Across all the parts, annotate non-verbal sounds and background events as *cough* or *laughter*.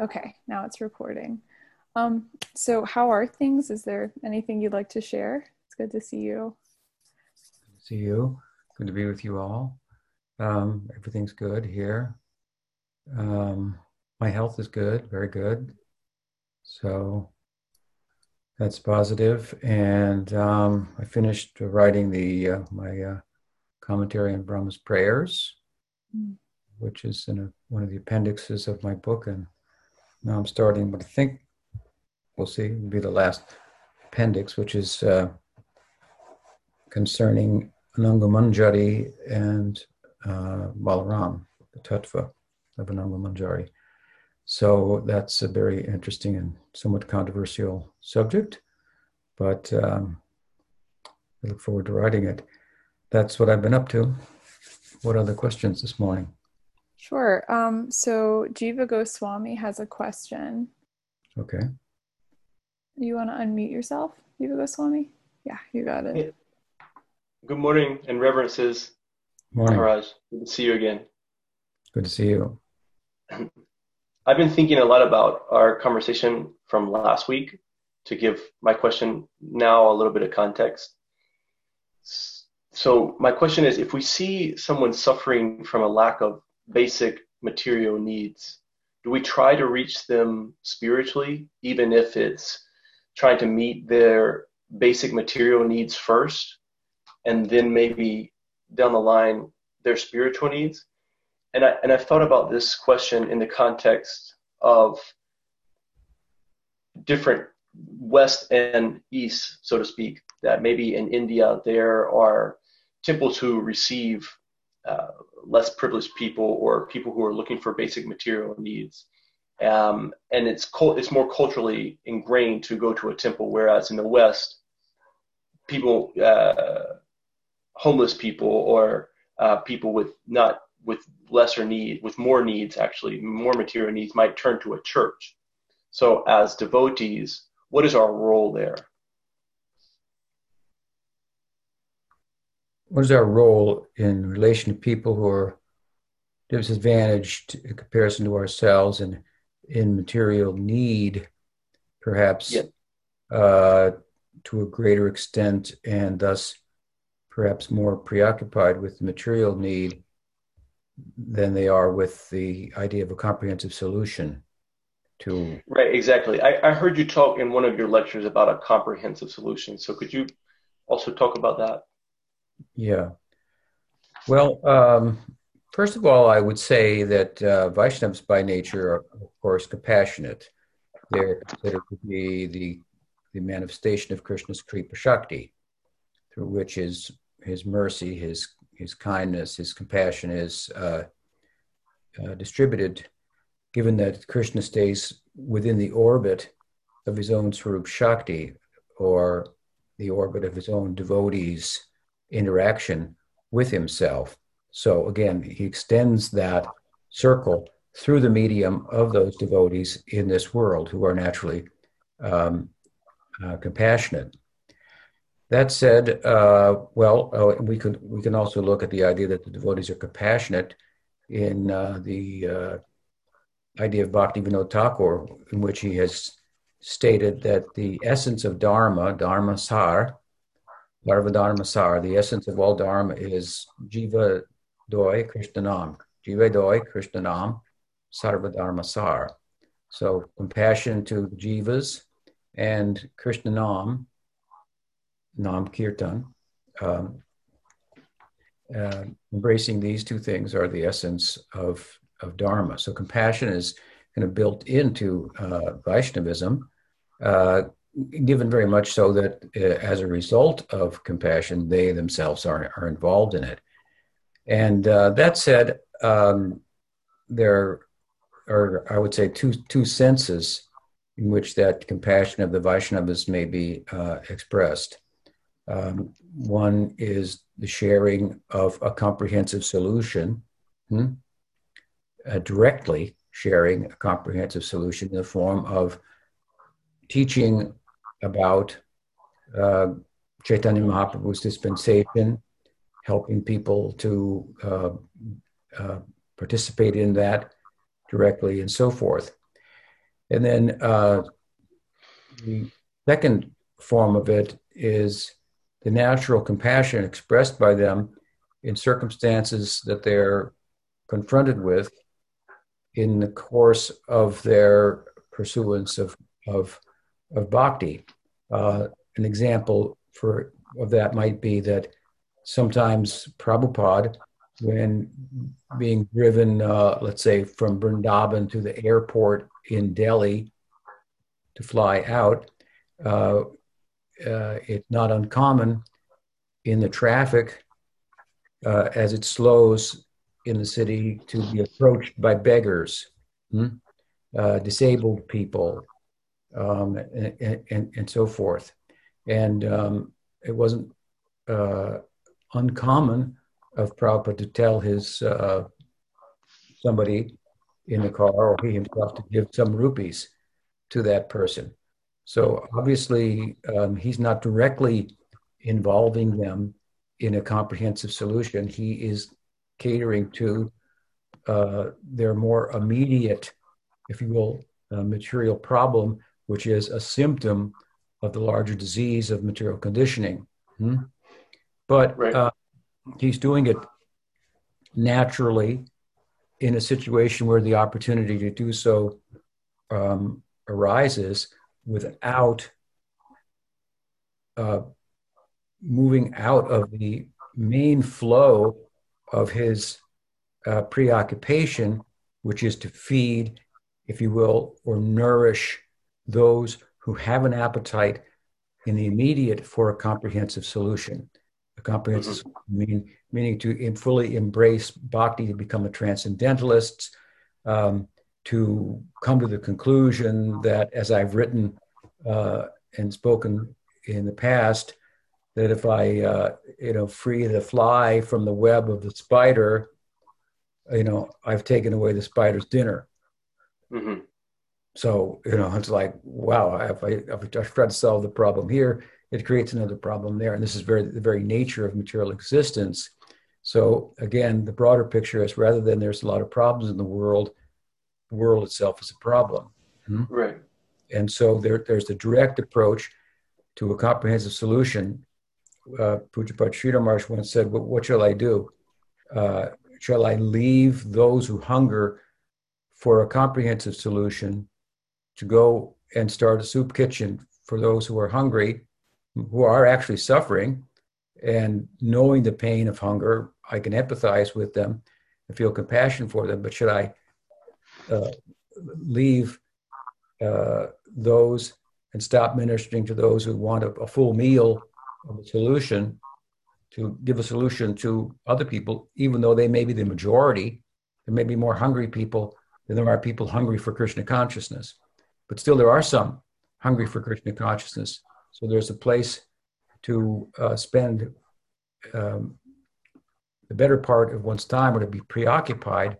Okay, now it's recording. Um, so, how are things? Is there anything you'd like to share? It's good to see you. Good See you. Good to be with you all. Um, everything's good here. Um, my health is good, very good. So that's positive. And um, I finished writing the uh, my uh, commentary on Brahma's prayers, mm. which is in a, one of the appendixes of my book. And now I'm starting what I think we'll see will be the last appendix, which is uh, concerning Ananga and uh, Balaram, the tattva of Ananga So that's a very interesting and somewhat controversial subject, but um, I look forward to writing it. That's what I've been up to. What other questions this morning? Sure. Um, so Jiva Goswami has a question. Okay. You want to unmute yourself, Jiva Goswami? Yeah, you got it. Good morning and reverences. Morning. Maharaj. Good to see you again. Good to see you. *clears throat* I've been thinking a lot about our conversation from last week to give my question now a little bit of context. So, my question is if we see someone suffering from a lack of basic material needs, do we try to reach them spiritually, even if it's trying to meet their basic material needs first, and then maybe down the line their spiritual needs? And I and I thought about this question in the context of different west and east, so to speak. That maybe in India there are temples who receive uh, less privileged people or people who are looking for basic material needs. Um, and it's it's more culturally ingrained to go to a temple, whereas in the West, people, uh, homeless people or uh, people with not with lesser need, with more needs actually, more material needs, might turn to a church. So as devotees, what is our role there? What is our role in relation to people who are disadvantaged in comparison to ourselves and in material need, perhaps uh, to a greater extent, and thus perhaps more preoccupied with the material need than they are with the idea of a comprehensive solution to right exactly. I, I heard you talk in one of your lectures about a comprehensive solution. So could you also talk about that yeah. Well, um, first of all, I would say that uh, by nature are, of course, compassionate. They're considered to be the, the manifestation of Krishna's Kripa Shakti, through which his, his mercy, his, his kindness, his compassion is uh, uh, distributed, given that Krishna stays within the orbit of his own Swarup Shakti, or the orbit of his own devotees interaction with himself. So again, he extends that circle through the medium of those devotees in this world who are naturally um, uh, compassionate. That said, uh, well, uh, we could we can also look at the idea that the devotees are compassionate in uh, the uh, idea of Bhakti Vinod Thakur, in which he has stated that the essence of Dharma, Dharma Sar, Dharma Sar, the essence of all Dharma is Jiva Doi Krishnanam. Jiva Doi Krishnanam Dharma Sar. So compassion to Jivas and Krishnanam, Nam Nam Kirtan. Um, uh, embracing these two things are the essence of, of Dharma. So compassion is kind of built into uh, Vaishnavism. Uh, given very much so that uh, as a result of compassion, they themselves are, are involved in it. And uh, that said, um, there are, I would say, two, two senses in which that compassion of the Vaishnavas may be uh, expressed. Um, one is the sharing of a comprehensive solution, hmm? Directly sharing a comprehensive solution in the form of teaching about uh, Chaitanya Mahaprabhu's dispensation, helping people to uh, uh, participate in that directly, and so forth. And then uh, the second form of it is the natural compassion expressed by them in circumstances that they're confronted with in the course of their pursuance of, of, of bhakti. Uh, an example for of that might be that sometimes Prabhupada, when being driven, uh, let's say, from Vrindavan to the airport in Delhi to fly out, uh, uh, it's not uncommon in the traffic uh, as it slows in the city to be approached by beggars, hmm? uh, disabled people, um, and, and, and, so forth. And um, it wasn't uh, uncommon of Prabhupada to tell his uh, somebody in the car or he himself to give some rupees to that person. So obviously, um, he's not directly involving them in a comprehensive solution. He is catering to uh, their more immediate, if you will, uh, material problem, which is a symptom of the larger disease of material conditioning. Hmm? But right. uh, he's doing it naturally in a situation where the opportunity to do so um, arises without uh, moving out of the main flow of his uh, preoccupation, which is to feed, if you will, or nourish those who have an appetite in the immediate for a comprehensive solution. A comprehensive mm-hmm. meaning, meaning to fully embrace bhakti, to become a transcendentalist, um, to come to the conclusion that, as I've written uh, and spoken in the past, that if I, uh, you know, free the fly from the web of the spider, you know, I've taken away the spider's dinner. Mm-hmm. So, you know, it's like, wow, if I, if I try to solve the problem here, it creates another problem there. And this is very the very nature of material existence. So again, the broader picture is rather than there's a lot of problems in the world, the world itself is a problem. Hmm? Right. And so there, there's the direct approach to a comprehensive solution uh, Pujapad Sridhar once said, well, What shall I do? Uh, shall I leave those who hunger for a comprehensive solution to go and start a soup kitchen for those who are hungry, who are actually suffering? And knowing the pain of hunger, I can empathize with them and feel compassion for them. But should I uh, leave uh, those and stop ministering to those who want a, a full meal of a solution to give a solution to other people, even though they may be the majority. There may be more hungry people than there are people hungry for Krishna consciousness. But still, there are some hungry for Krishna consciousness. So there's a place to uh, spend um, the better part of one's time or to be preoccupied,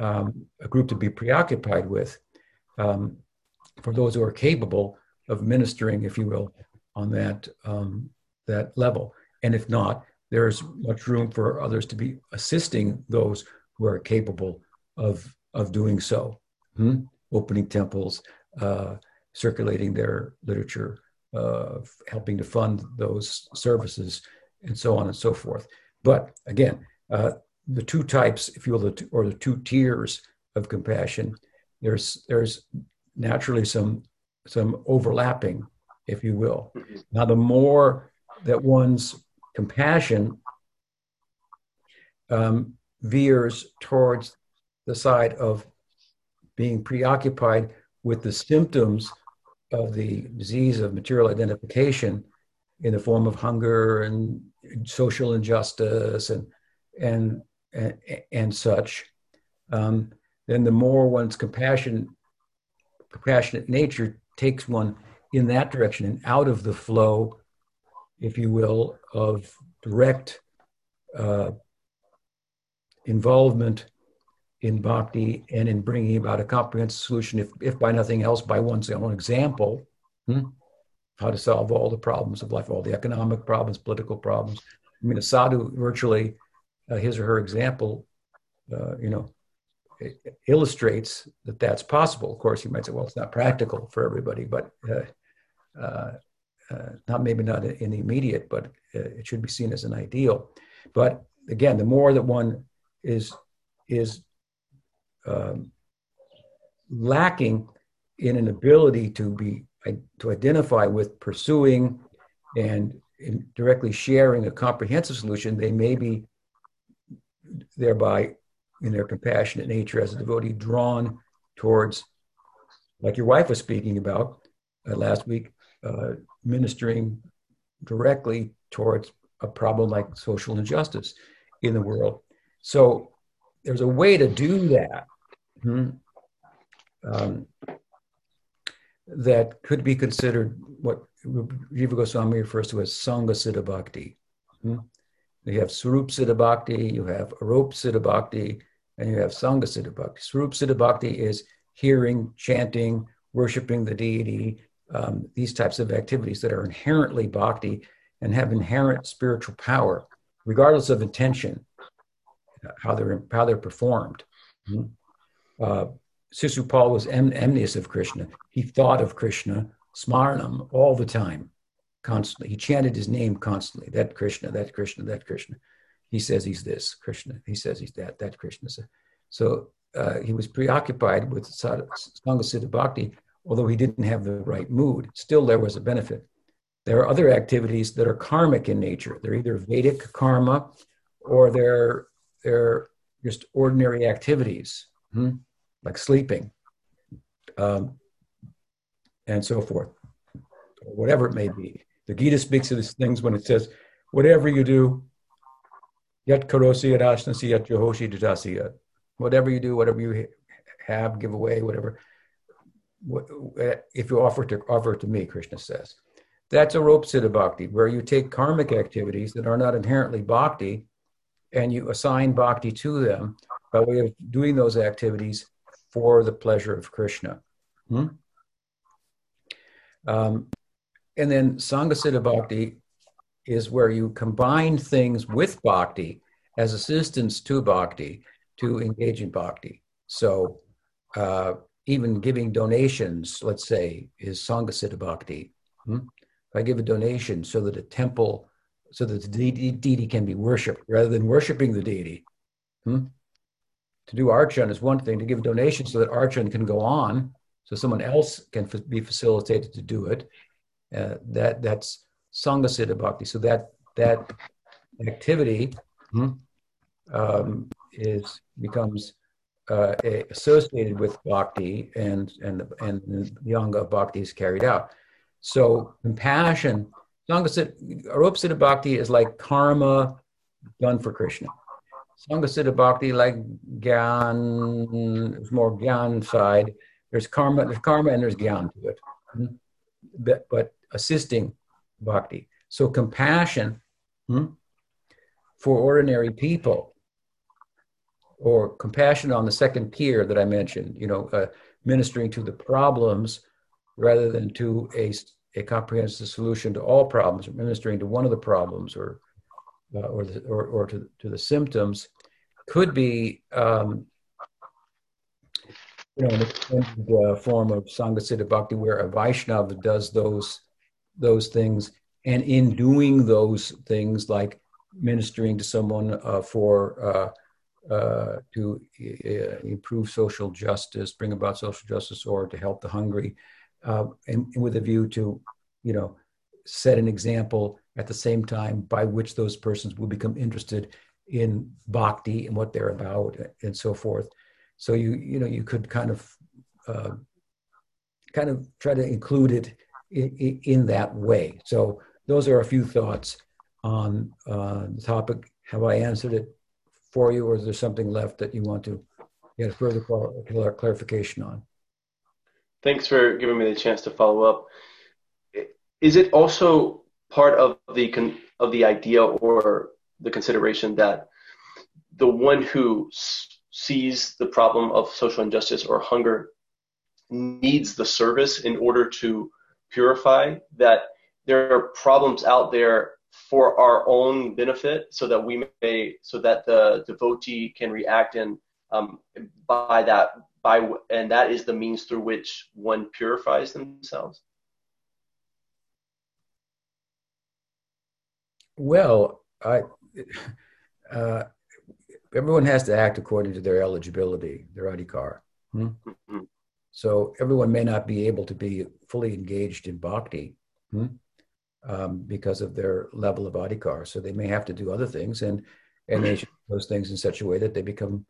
um, a group to be preoccupied with, um, for those who are capable of ministering, if you will, on that um, that level. And if not, there's much room for others to be assisting those who are capable of, of doing so, hmm? opening temples, circulating their literature, uh, helping to fund those services, and so on and so forth. But again, uh, the two types, if you will, or the two tiers of compassion, there's there's naturally some some overlapping, if you will. Mm-hmm. Now, the more that one's compassion um, veers towards the side of being preoccupied with the symptoms of the disease of material identification in the form of hunger and social injustice and and and, and such um, then the more one's compassion compassionate nature takes one in that direction and out of the flow if you will, of direct uh, involvement in bhakti and in bringing about a comprehensive solution, if, if by nothing else, by one's own example, hmm, how to solve all the problems of life, all the economic problems, political problems. I mean, a sadhu virtually, uh, his or her example, uh, you know, illustrates that that's possible. Of course, you might say, well, it's not practical for everybody, but uh, uh, uh not maybe not in the immediate, but uh, it should be seen as an ideal. But again, the more that one is is um, lacking in an ability to be to identify with pursuing and directly sharing a comprehensive solution, they may be thereby, in their compassionate nature as a devotee, drawn towards, like your wife was speaking about uh, last week, uh, ministering directly towards a problem like social injustice in the world. So there's a way to do that. Hmm, um, that could be considered what Jiva Goswami refers to as Sangha Siddha Bhakti. Hmm? You have Swarup Siddha Bhakti, you have Arop Siddha Bhakti, and you have Sangha Siddha Bhakti. Swarup Siddha Bhakti is hearing, chanting, worshiping the deity, um, these types of activities that are inherently bhakti and have inherent spiritual power, regardless of intention, how they're, how they're performed. Mm-hmm. Uh, Sisupal was em- envious of Krishna. He thought of Krishna, smarnam, all the time, constantly. He chanted his name constantly. That Krishna, that Krishna, that Krishna. He says he's this Krishna. He says he's that, that Krishna. So uh, he was preoccupied with Sangha Siddha Bhakti, although he didn't have the right mood. Still, there was a benefit. There are other activities that are karmic in nature. They're either Vedic karma or they're, they're just ordinary activities. Hmm? Like sleeping, um, and so forth, or whatever it may be. The Gita speaks of these things when it says, whatever you do, yet karosi yat ashnasi yat jehoshi dadasi Whatever you do, whatever you have, give away, whatever. If you offer to offer it to me, Krishna says. That's Arop Siddha Bhakti, where you take karmic activities that are not inherently bhakti and you assign bhakti to them by way of doing those activities for the pleasure of Krishna. Hmm? Um, and then Sangha Bhakti is where you combine things with Bhakti as assistance to Bhakti to engage in Bhakti. So uh, even giving donations, let's say, is Sangha Bhakti. Hmm? If I give a donation so that a temple, so that the deity, deity can be worshipped rather than worshiping the deity, hmm? To do archan is one thing to give a donation so that archan can go on so someone else can be facilitated to do it. Uh, that that's sangha siddha bhakti. So that that activity hmm, um, is becomes uh, associated with bhakti and and the, and the anga of bhakti is carried out. So compassion sangha siddha bhakti is like karma done for krishna Sangha Bhakti, like Gyan, it's more Gyan side. There's karma, there's karma and there's Gyan to it. Hmm? But, but, assisting Bhakti. So compassion hmm, for ordinary people or compassion on the second tier that I mentioned, you know, uh, ministering to the problems rather than to a, a comprehensive solution to all problems, or ministering to one of the problems or uh, or, the, or, or to, to the symptoms could be um, you know, an extended uh, form of Sangha siddha Bhakti where a Vaishnava does those those things, and in doing those things, like ministering to someone uh, for uh, uh to uh, improve social justice, bring about social justice, or to help the hungry, uh, and, and, with a view to, you know, set an example at the same time by which those persons will become interested in bhakti and what they're about and so forth. So you you know you could kind of uh, kind of try to include it in, in, that way. So those are a few thoughts on uh, the topic. Have I answered it for you, or is there something left that you want to get further clarification on? Thanks for giving me the chance to follow up. Is it also part of the con- of the idea or the consideration that the one who s- sees the problem of social injustice or hunger needs the service in order to purify that there are problems out there for our own benefit so that we may so that the devotee can react and um, by that by and that is the means through which one purifies themselves well i *laughs* uh, everyone has to act according to their eligibility their adhikar hmm? mm-hmm. so everyone may not be able to be fully engaged in bhakti hmm? um, because of their level of adhikar so they may have to do other things and and they should do those things in such a way that they become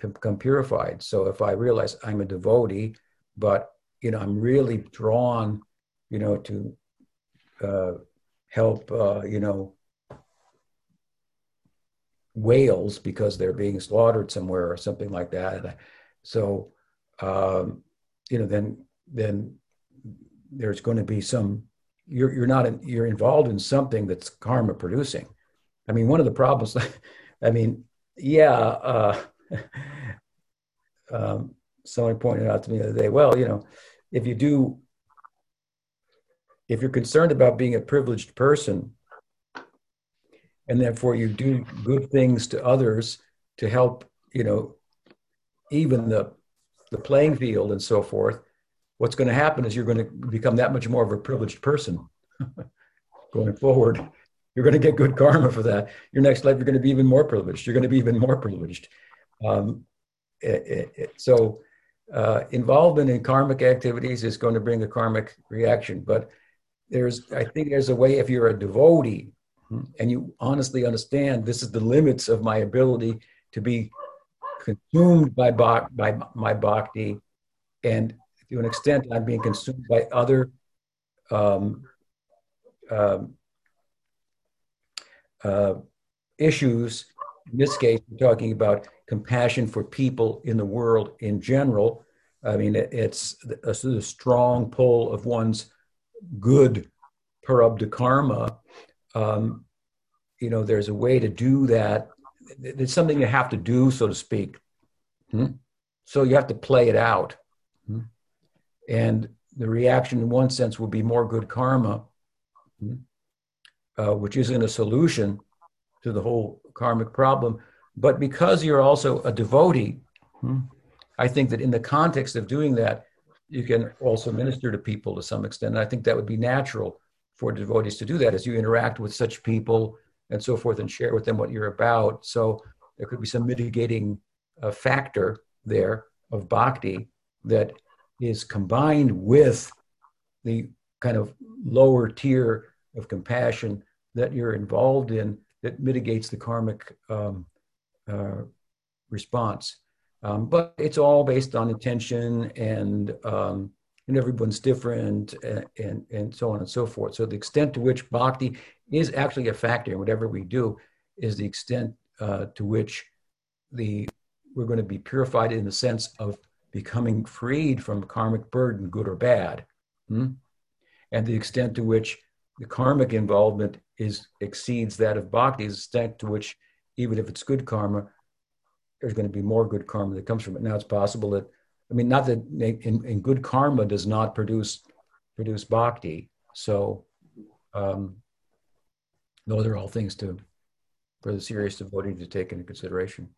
become purified. So if I realize I'm a devotee, but you know I'm really drawn, you know, to uh, help, uh, you know, whales because they're being slaughtered somewhere or something like that. So, um, you know, then then there's going to be some. You're you're not in, you're involved in something that's karma producing. I mean, one of the problems. *laughs* I mean, yeah. Uh, *laughs* um, someone pointed out to me the other day, well, you know, if you do, if you're concerned about being a privileged person, and therefore you do good things to others to help, you know, even the the playing field and so forth, what's going to happen is you're going to become that much more of a privileged person *laughs* going forward. You're going to get good karma for that. Your next life, you're going to be even more privileged. You're going to be even more privileged. Um, it, it, so uh, involvement in karmic activities is going to bring a karmic reaction. But there's, I think, there's a way if you're a devotee and you honestly understand this is the limits of my ability to be consumed by by my bhakti, and to an extent, I'm being consumed by other. Um, um, uh, issues. In this case, we're talking about compassion for people in the world in general. I mean, it, it's a of strong pull of one's good prarabdha karma. Um, you know, there's a way to do that. It's something you have to do, so to speak. Hmm? So you have to play it out. Hmm? And the reaction, in one sense, will be more good karma, hmm? uh, which isn't a solution to the whole karmic problem, but because you're also a devotee, hmm, I think that in the context of doing that, you can also minister to people to some extent. And I think that would be natural for devotees to do that as you interact with such people and so forth and share with them what you're about. So there could be some mitigating uh, factor there of bhakti that is combined with the kind of lower tier of compassion that you're involved in that mitigates the karmic um, uh, response. Um, but it's all based on intention and um, and everyone's different and, and, and so on and so forth. So the extent to which bhakti is actually a factor in whatever we do is the extent uh, to which the we're going to be purified in the sense of becoming freed from karmic burden, good or bad, hmm? and the extent to which the karmic involvement is exceeds that of bhakti, is the extent to which even if it's good karma, there's going to be more good karma that comes from it. Now it's possible that, I mean, not that in, in good karma does not produce produce bhakti. So um, those are all things to for the serious devotee to take into consideration.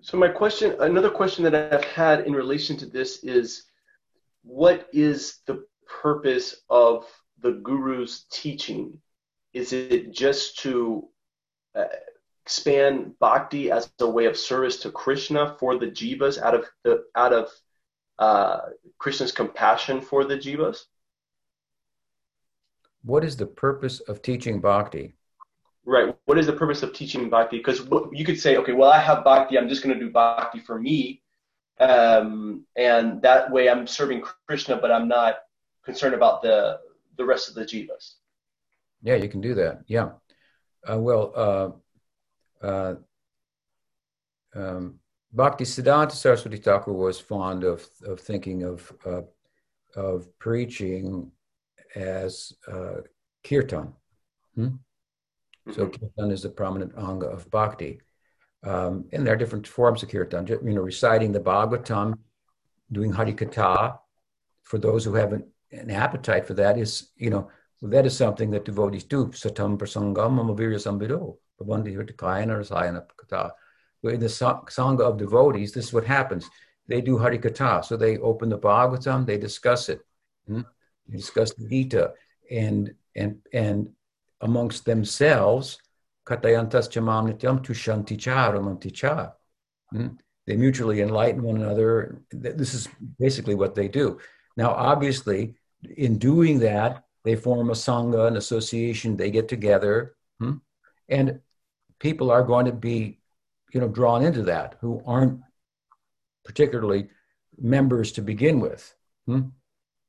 So my question, another question that I've had in relation to this is, what is the purpose of the guru's teaching? Is it just to uh, expand bhakti as a way of service to Krishna for the jivas out of the out of uh, Krishna's compassion for the jivas? What is the purpose of teaching bhakti? Right. What is the purpose of teaching bhakti? Because you could say, okay, well, I have bhakti. I'm just going to do bhakti for me, um, and that way I'm serving Krishna, but I'm not concerned about the the rest of the jivas. Yeah, you can do that. Yeah. Uh, well, uh, uh, um, Bhakti Siddhanta Saraswati Thakur was fond of, of thinking of, uh, of preaching as uh, kirtan. Hmm? Mm-hmm. So kirtan is a prominent anga of bhakti. Um, and there are different forms of kirtan, you know, reciting the Bhagavatam, doing Hari Harikatha. For those who have an, an appetite for that is, you know, that is something that devotees do. Satam prasangam mamavirya sambido. In the kata. Where in the Sangha of devotees, this is what happens. They do Harikatha. So they open the Bhagavatam, they discuss it. Hmm? They discuss the Gita. And, and, and amongst themselves, Katayantas chamam nityam tushanti cha. Hmm? They mutually enlighten one another. This is basically what they do. Now, obviously, in doing that, they form a sangha, an association. They get together, hmm? And people are going to be, you know, drawn into that who aren't particularly members to begin with. Hmm?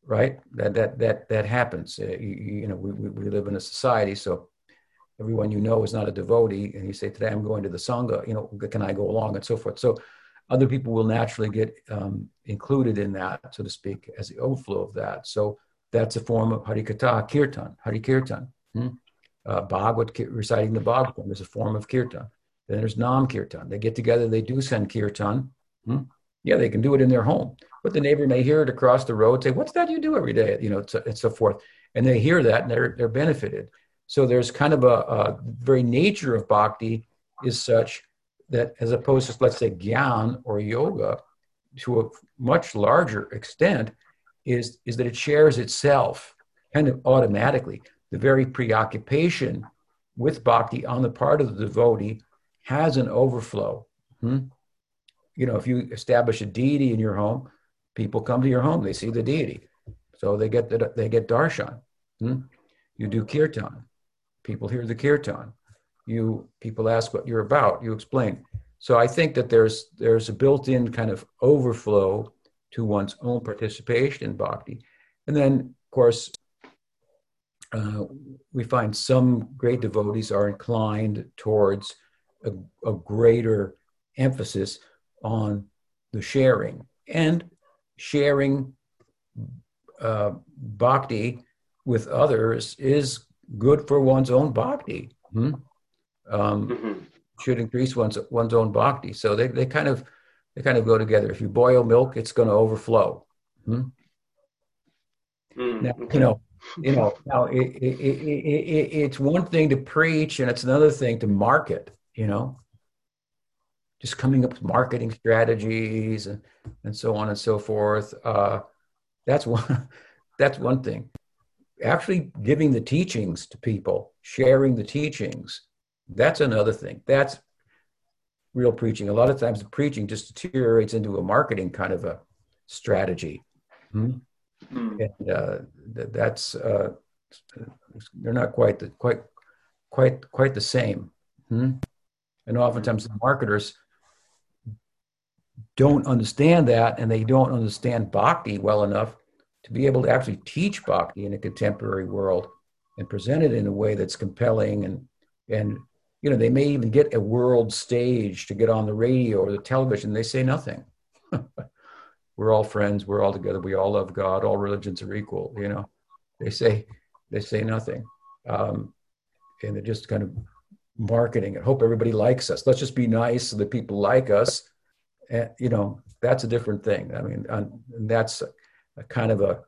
Right? That that that that happens. Uh, you, you, know, we, we live in a society, so everyone you know is not a devotee, and you say today I'm going to the sangha. You know, can I go along and so forth. So other people will naturally get um, included in that, so to speak, as the overflow of that. So that's a form of Harikatha, Kirtan, Hari Kirtan. Hmm? Uh, Bhagavad, reciting the Bhagavatam is a form of Kirtan. Then there's Nam Kirtan. They get together, they do sankirtan. Hmm? Yeah, they can do it in their home, but the neighbor may hear it across the road, say, "What's that you do every day?" You know, and so forth. And they hear that, and they're they're benefited. So there's kind of a, a very nature of bhakti is such that as opposed to let's say gyan or yoga to a much larger extent is is that it shares itself kind of automatically the very preoccupation with bhakti on the part of the devotee has an overflow. Hmm? you know if you establish a deity in your home people come to your home they see the deity. So they get the, they get darshan. Hmm? you do kirtan. People hear the kirtan. You people ask what you're about. You explain. So i think that there's there's a built-in kind of overflow to one's own participation in bhakti. And then of course uh, we find some great devotees are inclined towards a, a greater emphasis on the sharing and sharing uh, bhakti with others is good for one's own bhakti. Hmm? Um, mm-hmm. Should increase one's one's own bhakti. So they, they kind of they kind of go together. If you boil milk, it's going to overflow. Hmm? Mm, now, you know, you know. Now it, it, it, it's one thing to preach, and it's another thing to market. You know, just coming up with marketing strategies and and so on and so forth. Uh, that's one. *laughs* That's one thing actually giving the teachings to people, sharing the teachings, that's another thing. That's real preaching. A lot of times the preaching just deteriorates into a marketing kind of a strategy. Hmm? Mm. And uh, that's uh, they're not quite the, quite quite quite the same. Hmm? And oftentimes the marketers don't understand that, and they don't understand bhakti well enough to be able to actually teach bhakti in a contemporary world and present it in a way that's compelling and and you know they may even get a world stage to get on the radio or the television they say nothing *laughs* we're all friends we're all together we all love god all religions are equal you know they say they say nothing um, and they're just kind of marketing it hope everybody likes us let's just be nice so that people like us and you know that's a different thing i mean and that's a kind of a,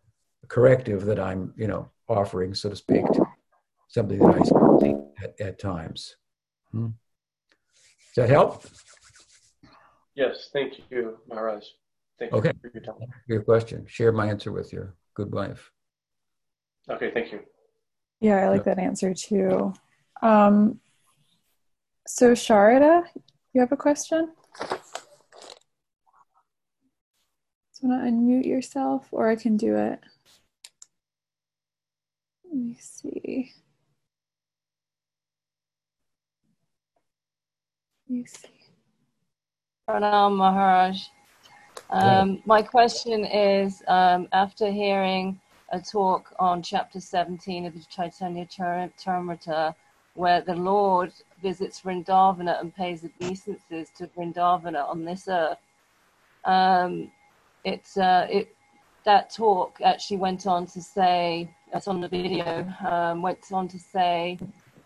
corrective that I'm, you know, offering, so to speak, to something that I see at, at times. Hmm. Does that help? Yes, thank you, Maharaj. Thank okay. you for your time. Your question. Share my answer with your good wife. Okay, thank you. Yeah, I like that answer too. Um, so, Sharada, you have a question? So want to unmute yourself, or I can do it. Let me see. Let me see. Pranam Maharaj. Um. My question is um, after hearing a talk on chapter 17 of the Chaitanya Charitamrita, where the Lord visits Vrindavana and pays obeisances to Vrindavana on this earth. Um, it's uh, it that talk actually went on to say that's on the video um, went on to say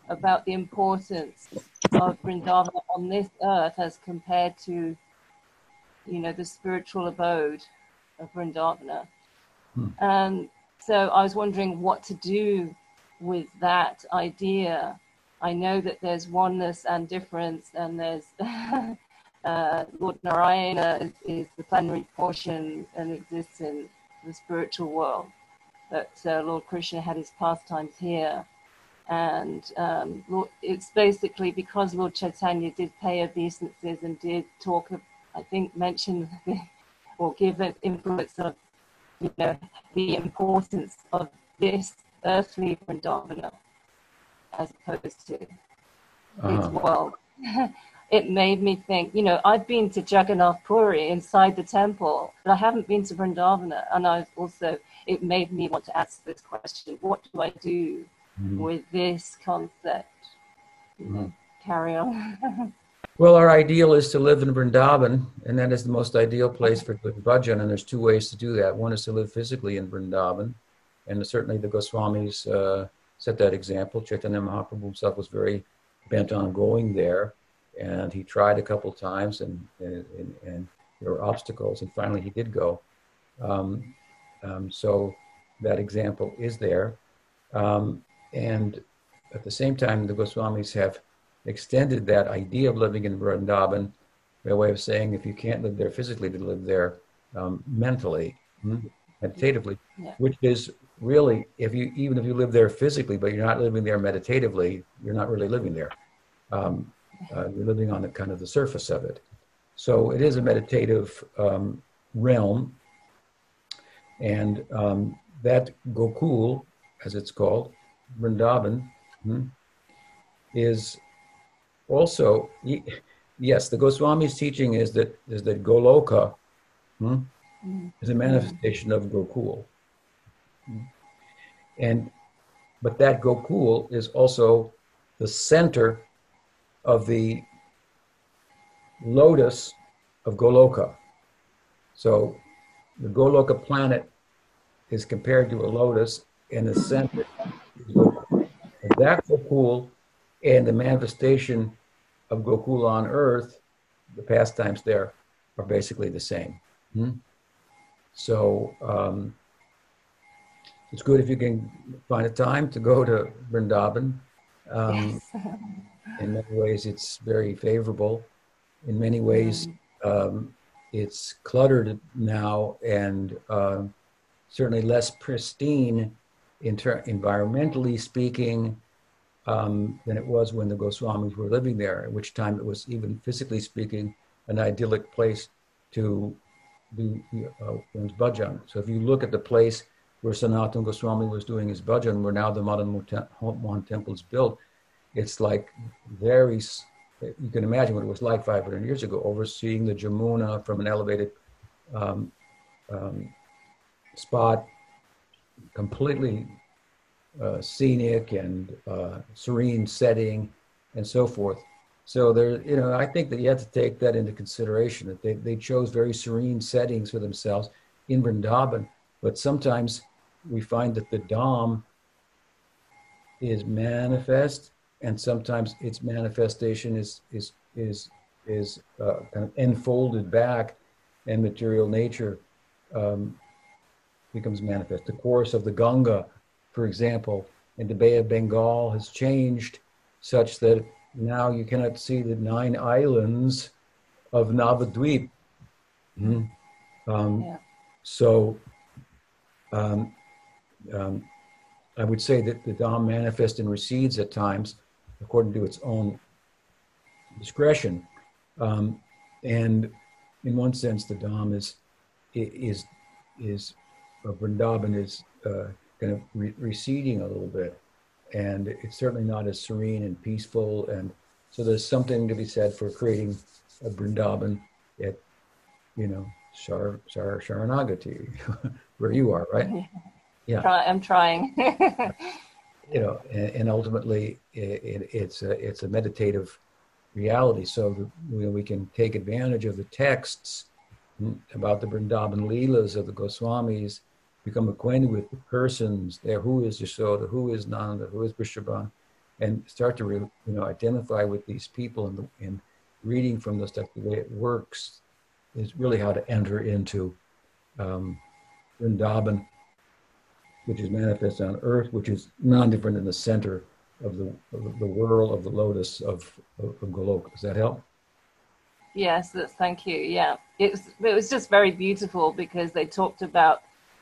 about the importance of Vrindavan on this earth as compared to you know the spiritual abode of Vrindavana. Hmm. And so I was wondering what to do with that idea. I know that there's oneness and difference, and there's *laughs* uh, Lord Narayana is, is, the plenary portion and exists in the spiritual world. But uh, Lord Krishna had his pastimes here. And um, Lord, it's basically because Lord Chaitanya did pay obeisances and did talk, I think, mention the, or give an influence of, you know, the importance of this earthly Vrindavana as opposed to uh-huh. world. *laughs* it made me think, you know, I've been to Jagannath Puri inside the temple, but I haven't been to Vrindavana. And I also, it made me want to ask this question what do I do mm-hmm. with this concept? Mm-hmm. carry on. *laughs* well, our ideal is to live in Vrindavan, and that is the most ideal place for bhajan. And there's two ways to do that. One is to live physically in Vrindavan, and certainly the Goswamis uh, set that example. Chaitanya Mahaprabhu himself was very bent on going there, and he tried a couple times, and and, and there were obstacles, and finally he did go. Um, um, so that example is there, um, and at the same time, the Goswamis have extended that idea of living in Vrindavan by way of saying if you can't live there physically, to live there um, mentally, hmm, meditatively, yeah. which is really, if you even if you live there physically, but you're not living there meditatively, you're not really living there. Um, uh, you're living on the kind of the surface of it. So it is a meditative um, realm, and um, that Gokul, as it's called, Vrindavan, hmm, is also yes. The Goswami's teaching is that is that Goloka hmm, is a manifestation of Gokul. And but that Gokul is also the center of the lotus of Goloka. So the Goloka planet is compared to a lotus, and the center is Gokul. And that Gokul and the manifestation of Gokul on earth, the pastimes there, are basically the same. Hmm? So um, it's good if you can find a time to go to Vrindavan. Um, yes. in many ways, it's very favorable. In many ways, um, it's cluttered now and uh, certainly less pristine, inter- environmentally speaking, um, than it was when the Goswamis were living there, at which time it was, even physically speaking, an idyllic place to do uh, one's bhajan. So if you look at the place where Sanatana Goswami was doing his bhajan, where now the Madan Mohan temple is built, it's like very, you can imagine what it was like 500 years ago, overseeing the Jamuna from an elevated um, um, spot, completely scenic and uh, serene setting and so forth. So there, you know, I think that you have to take that into consideration that they, they chose very serene settings for themselves in Vrindavan, but sometimes we find that the Dham is manifest, and sometimes its manifestation is is is is uh, kind of enfolded back, and material nature um, becomes manifest. The course of the Ganga, for example, in the Bay of Bengal has changed such that now you cannot see the nine islands of Navadvip. Mm-hmm. Um, yeah. So um, um, I would say that the Dham manifests and recedes at times according to its own discretion. Um, and in one sense, the Dham is, is, is, uh, Vrindavan is uh, kind of re- receding a little bit. And it's certainly not as serene and peaceful. And so there's something to be said for creating a Vrindavan at, you know, Shar, Shar, Sharanagati, *laughs* where you are, right? *laughs* yeah Try, i'm trying *laughs* you know and, and ultimately it, it, it's a it's a meditative reality so you know, we can take advantage of the texts about the Vrindavan Leelas of the Goswamis, become acquainted with the persons there, who is Yashoda, who is Nanda, who is Vrishabhan, and start to you know identify with these people and, and reading from the stuff, the way it works is really how to enter into um, Vrindavan which is manifest on earth, which is non-different in the center of the, of the whirl of the lotus of, of, of Golok. Does that help? Yes, thank you. Yeah, it was, it was just very beautiful because they talked about,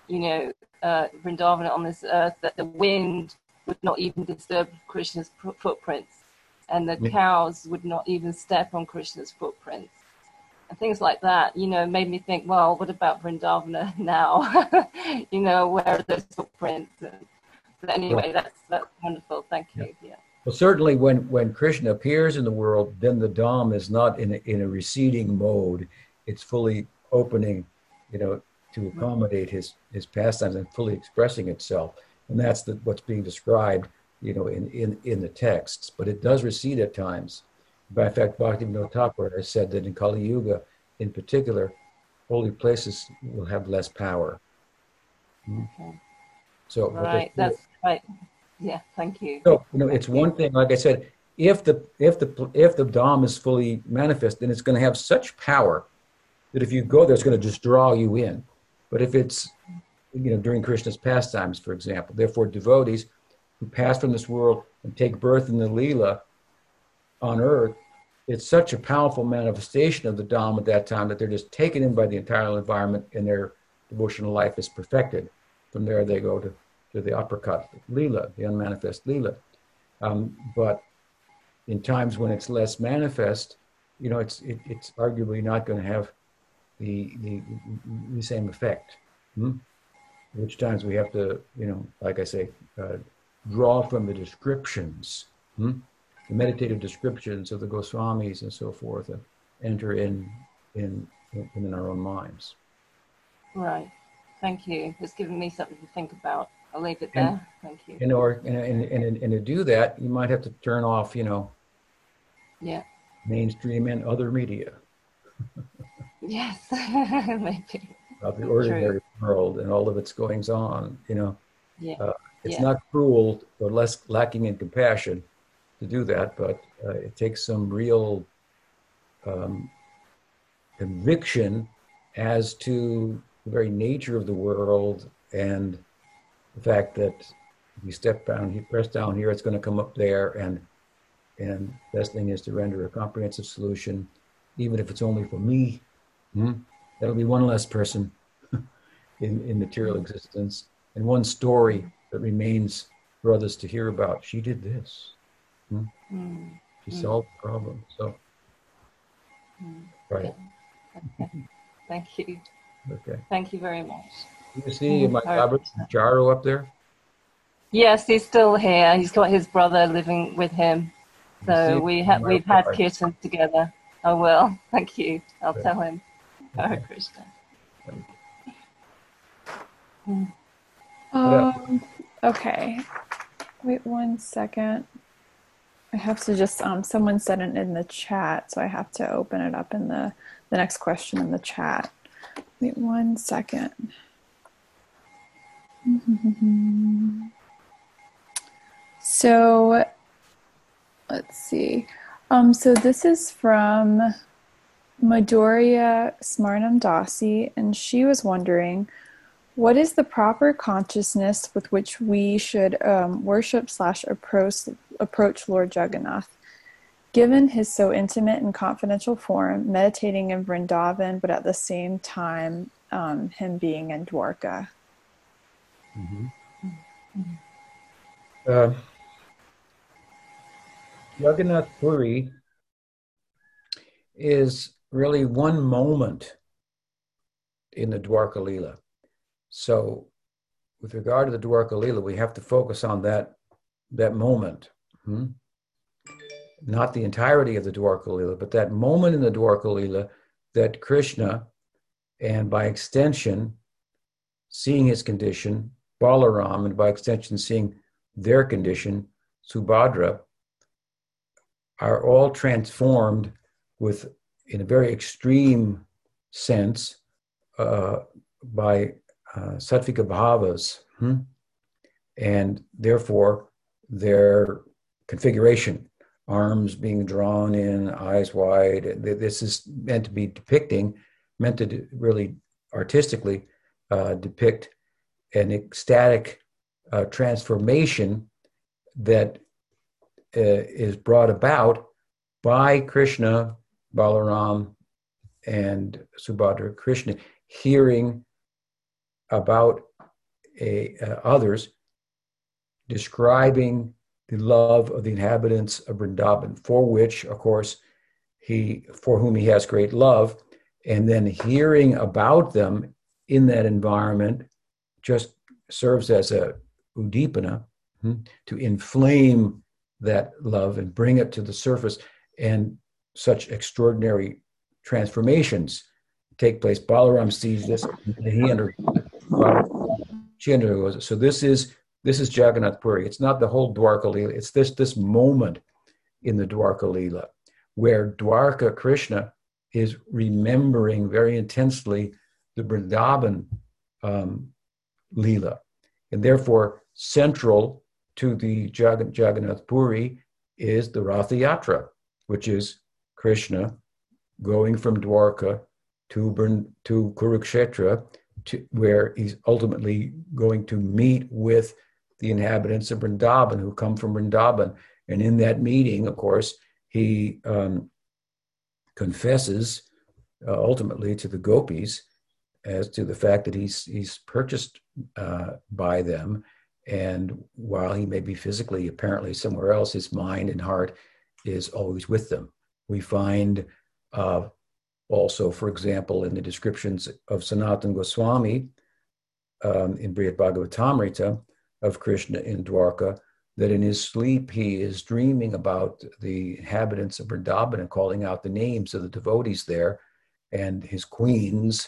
you know, uh, Vrindavan on this earth, that the wind would not even disturb Krishna's footprints, and the yeah. cows would not even step on Krishna's footprints. And things like that, you know, made me think, well, what about Vrindavana *laughs* now? *laughs* you know, where are those footprints? And, but anyway, that's that's wonderful. Thank you. Yeah. yeah. Well, certainly when, when Krishna appears in the world, then the Dham is not in a, in a receding mode. It's fully opening, you know, to accommodate his, his pastimes and fully expressing itself. And that's the, what's being described, you know, in, in, in the texts. But it does recede at times. By fact, Bhaktivinoda Thakur has said that in Kali Yuga, in particular, holy places will have less power. Hmm? Okay. So right, that's right. Yeah, thank you. So you know, it's one thing. Like I said, if the if the if the Dham is fully manifest, then it's going to have such power that if you go there, it's going to just draw you in. But if it's you know during Krishna's pastimes, for example, therefore devotees who pass from this world and take birth in the Leela on earth, it's such a powerful manifestation of the Dham at that time that they're just taken in by the entire environment and their devotional life is perfected. From there, they go to to the Aprakat, lila, the unmanifest lila. Um, but in times when it's less manifest, you know, it's it, it's arguably not going to have the, the the same effect. Hmm? Which times we have to, you know, like I say, uh, draw from the descriptions, hmm? the meditative descriptions of the Goswamis and so forth, and enter in in in our own minds. Right. Thank you. It's given me something to think about. I'll leave it there. And, Thank you. And or and, and, and, and to do that, you might have to turn off, you know, yeah, mainstream and other media. *laughs* yes, *laughs* maybe. Of the ordinary True. world and all of its goings on, you know. Yeah. Uh, it's yeah. not cruel or less lacking in compassion to do that, but uh, it takes some real um, conviction as to the very nature of the world and the fact that if you step down, you press down here, it's going to come up there, and and best thing is to render a comprehensive solution, even if it's only for me. Hmm? That'll be one less person *laughs* in in material existence, and one story that remains for others to hear about. She did this. Hmm? Mm. She mm. solved the problem. So, mm. right. Okay. *laughs* Thank you. Okay. Thank you very much. You see my Robert Jaro up there? Yes, he's still here. He's got his brother living with him. So we have we've had kirtan together. I will. *laughs* Thank you. I'll okay. tell him. Um, okay. Wait one second. I have to just um someone said it in the chat, so I have to open it up in the the next question in the chat. Wait one second. So let's see. Um, so this is from Madhurya Smarnam Dasi, and she was wondering, what is the proper consciousness with which we should um, worship slash approach approach Lord Jagannath? Given his so intimate and confidential form, meditating in Vrindavan, but at the same time, um, him being in Dwarka. Mm-hmm. Uh, Jagannath Puri is really one moment in the Dwarka Lila. So, with regard to the Dwarka Lila, we have to focus on that that moment, hmm? not the entirety of the Dwarka Lila, but that moment in the Dwarka Lila that Krishna, and by extension, seeing his condition, Balaram, and by extension, seeing their condition, Subhadra, are all transformed with, in a very extreme sense, uh, by uh, sattvika bhavas, hmm? and therefore their configuration, arms being drawn in, eyes wide. This is meant to be depicting, meant to really artistically uh, depict an ecstatic uh, transformation that uh, is brought about by Krishna, Balaram, and Subhadra Krishna hearing about a, uh, others describing the love of the inhabitants of Vrindavan, for which, of course, he for whom he has great love, and then hearing about them in that environment just serves as a udipana hmm, to inflame that love and bring it to the surface. And such extraordinary transformations take place. Balaram sees this, he undergoes it. So this is this is Jagannath Puri. It's not the whole Dwarka Leela. It's this this moment in the Dwarka Leela where Dwarka Krishna is remembering very intensely the Vrindavan um, Leela. And therefore, central to the Jag- Jagannath Puri is the Ratha Yatra, which is Krishna going from Dwarka to, to Kurukshetra, to, where he's ultimately going to meet with the inhabitants of Vrindavan who come from Vrindavan. And in that meeting, of course, he um, confesses uh, ultimately to the gopis as to the fact that he's he's purchased uh, by them, and while he may be physically apparently somewhere else, his mind and heart is always with them. We find uh, also, for example, in the descriptions of Sanatan Goswami um, in Brihad Bhagavatamrita of Krishna in Dwarka, that in his sleep he is dreaming about the inhabitants of Vrindavan and calling out the names of the devotees there, and his queens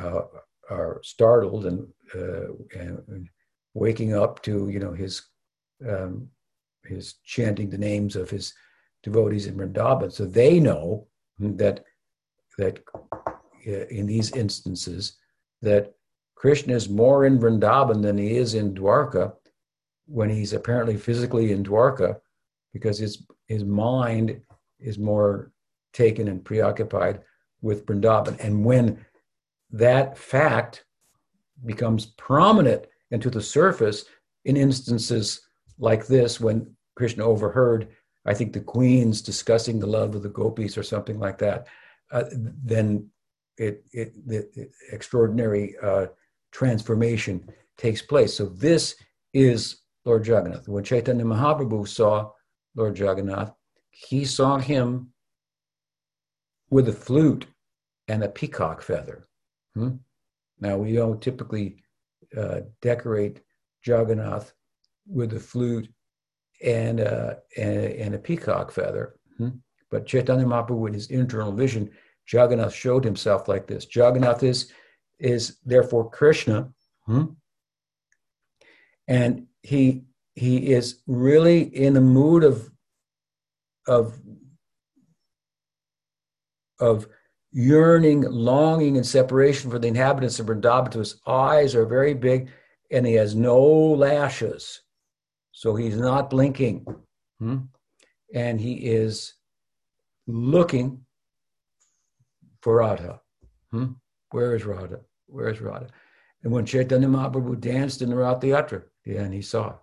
uh, are startled and, uh, and, waking up to you know his um, his chanting the names of his devotees in Vrindavan. So they know that that uh, in these instances that Krishna is more in Vrindavan than he is in Dwarka when he's apparently physically in Dwarka because his his mind is more taken and preoccupied with Vrindavan. And when that fact becomes prominent and to the surface in instances like this, when Krishna overheard, I think the queens discussing the love of the gopis or something like that, uh, then it, it, the extraordinary uh, transformation takes place. So this is Lord Jagannath. When Chaitanya Mahaprabhu saw Lord Jagannath, he saw him with a flute and a peacock feather. Hmm? Now, we don't typically uh, decorate Jagannath with a flute and, uh, and, and, a peacock feather. Hmm? But Chaitanya Mahaprabhu, with his internal vision, Jagannath showed himself like this. Jagannath is, is therefore Krishna. Hmm? And he he is really in a mood of of of yearning, longing, and separation for the inhabitants of Vrindavan. His eyes are very big, and he has no lashes, so he's not blinking, hmm? and he is looking for Radha. Hmm? Where is Radha? Where is Radha? And when Chaitanya Mahaprabhu danced in the Ratha Yatra, yeah, and he saw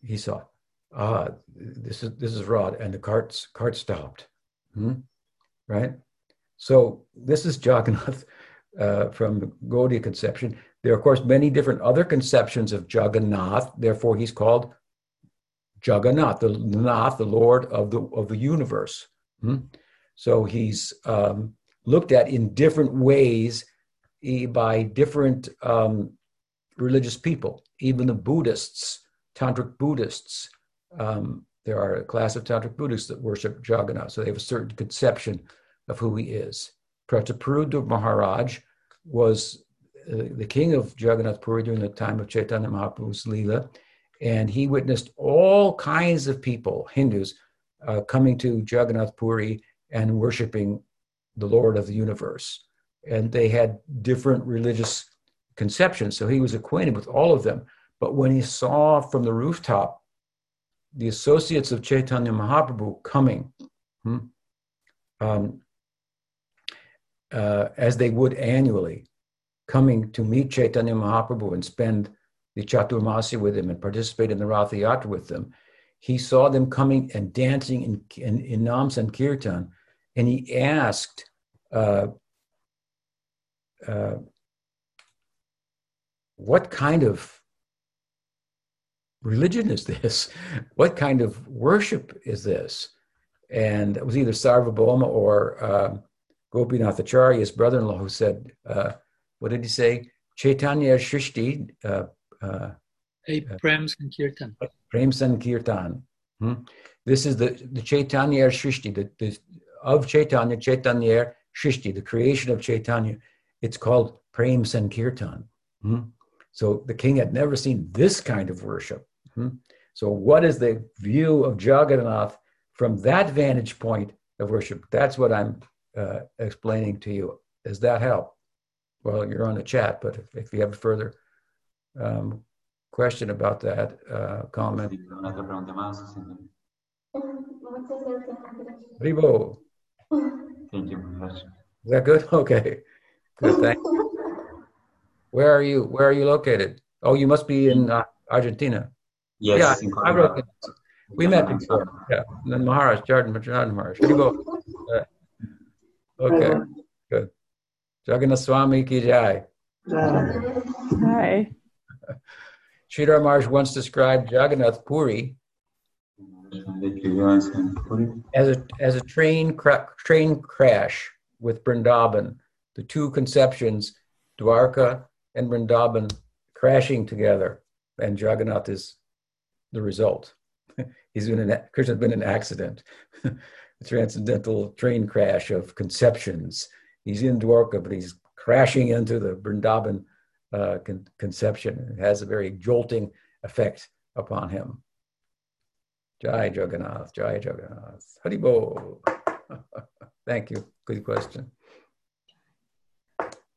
He saw Ah, this is this is Rod, and the carts cart stopped. Hmm? Right. So this is Jagannath *laughs* uh, from the Gaudiya conception. There are, of course, many different other conceptions of Jagannath. Therefore, he's called Jagannath, the Nath, the Lord of the of the universe. Hmm? So he's um, looked at in different ways by different um, religious people, even the Buddhists, Tantric Buddhists. Um, there are a class of Tantric Buddhists that worship Jagannath, so they have a certain conception of who he is. Prataparudra Maharaj was the king of Jagannath Puri during the time of Chaitanya Mahaprabhu's Leela, and he witnessed all kinds of people, Hindus, uh, coming to Jagannath Puri and worshiping the Lord of the universe. And they had different religious conceptions. So he was acquainted with all of them. But when he saw from the rooftop the associates of Chaitanya Mahaprabhu coming, hmm, um, uh, as they would annually, coming to meet Chaitanya Mahaprabhu and spend the Chaturmasya with him and participate in the Ratha Yatra with them, he saw them coming and dancing in, in, in Nam Sankirtan, and he asked, uh, uh, "What kind of religion is this? *laughs* What kind of worship is this?" And it was either Sarvabhauma or uh, Gopinath Acharya's brother-in-law who said, uh, "What did he say? Chaitanya Shrishti." Uh, uh, Hey, Prem Sankirtan. Prem Sankirtan. Hmm? This is the, the Chaitanya Shrishti, the, the, of Chaitanya, Chaitanya Shrishti, the creation of Chaitanya. It's called Prem Sankirtan. Hmm? So the king had never seen this kind of worship. Hmm? So, what is the view of Jagannath from that vantage point of worship? That's what I'm uh, explaining to you. Does that help? Well, you're on the chat, but if, if you have a further um, question about that uh, comment. Ribo. Thank you, Professor. Is that good? *laughs* Okay. Good. Thank you. Where are you? Where are you located? Oh, you must be in uh, Argentina. Yes, yeah, in I wrote Colorado. it. We met before. Yeah, and then Maharaj, Jordan Maharaj. Ribo. *laughs* Uh, okay, good. Jagannath Swami ki jai. Hi. Sridhar Maharaj once described Jagannath Puri as a as a train cra- train crash with Vrindavan, the two conceptions, Dwarka and Vrindavan, crashing together, and Jagannath is the result. *laughs* He's been an Krishna's been an accident, *laughs* a transcendental train crash of conceptions. He's in Dwarka, but he's crashing into the Vrindavan uh, con- conception. It has a very jolting effect upon him. Jai Jagannath, Jai Jagannath. Haribol. *laughs* Thank you. Good question.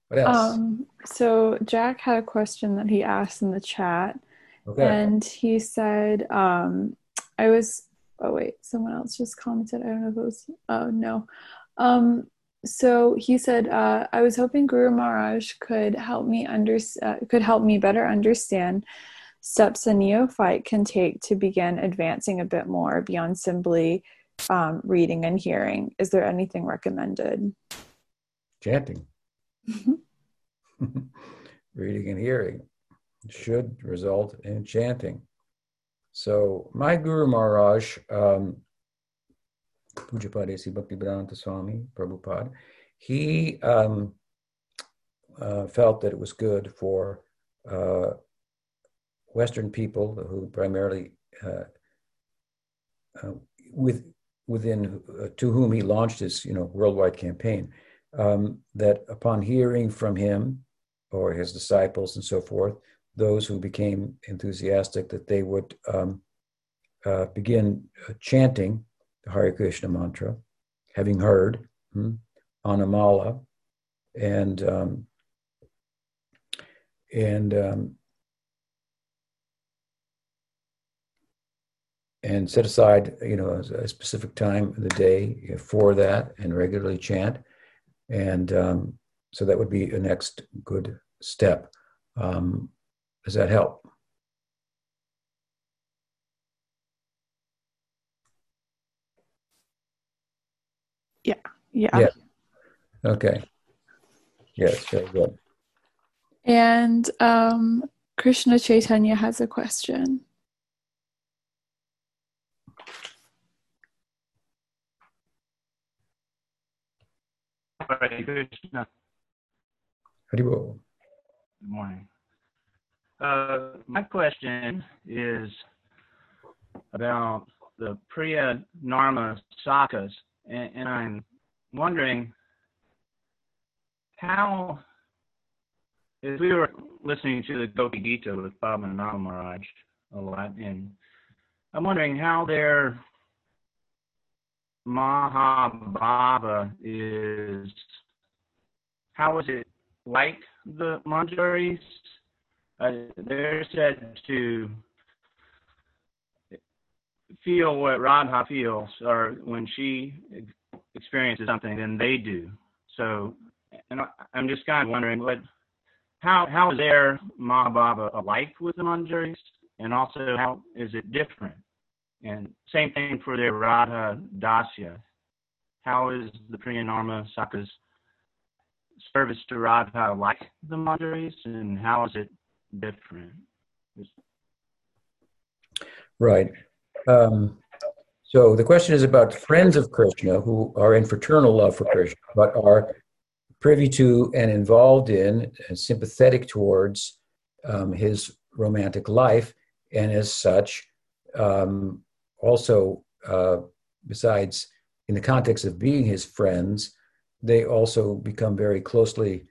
What else? Um, so Jack had a question that he asked in the chat, okay. and he said, um, "I was." Oh wait, someone else just commented. I don't know if it was. Oh no. Um, so he said, uh, "I was hoping Guru Maharaj could help me under uh, could help me better understand." steps a neophyte can take to begin advancing a bit more beyond simply um, reading and hearing. Is there anything recommended? Chanting. *laughs* Reading and hearing should result in chanting. So, my Guru Maharaj, um, Pujapad A.C. Bhaktivedanta Swami, Prabhupada, he um, uh, felt that it was good for uh, Western people who primarily uh, uh, with within uh, to whom he launched his you know worldwide campaign um, that upon hearing from him or his disciples and so forth those who became enthusiastic that they would um, uh, begin chanting the Hare Krishna mantra having heard hmm, Anamala and um, and um, and set aside, you know, a specific time of the day for that and regularly chant. And um, so that would be a next good step. Um, does that help? Yeah. Yeah. Yeah. Okay. Yes, very good. And um, Krishna Chaitanya has a question. Hare Krishna. Haribol. Good morning. Uh, my question is about the Priya Narma Sakas, and, and I'm wondering how, as we were listening to the Gopi Gita with Baba Maharaj a lot, and I'm wondering how their Mahabhava is how is it like the Manjaris? Uh, they're said to feel what Radha feels, or when she experiences something, than they do. So, and I, I'm just kind of wondering what, how how is their Mahabhava alike with the Manjaris, and also how is it different? And same thing for their Radha Dasya. how is the Priyanarma Saka's service to Radha like the Manjaris, and how is it different? Right. Um, so the question is about friends of Krishna who are in fraternal love for Krishna, but are privy to and involved in and sympathetic towards um, his romantic life, and as such, um, also, uh, besides in the context of being his friends, they also become very closely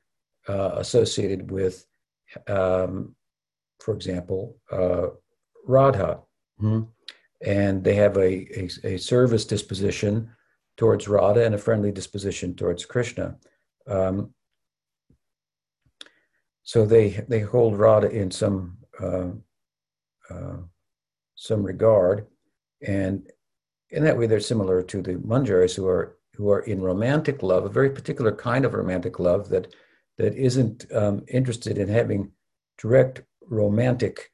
uh, associated with, um, for example, uh, Radha. Mm-hmm. And they have a, a, a, service disposition towards Radha and a friendly disposition towards Krishna. Um, so they, they hold Radha in some, uh, uh some regard. And in that way, they're similar to the Manjaris who are who are in romantic love, a very particular kind of romantic love that that isn't um, interested in having direct romantic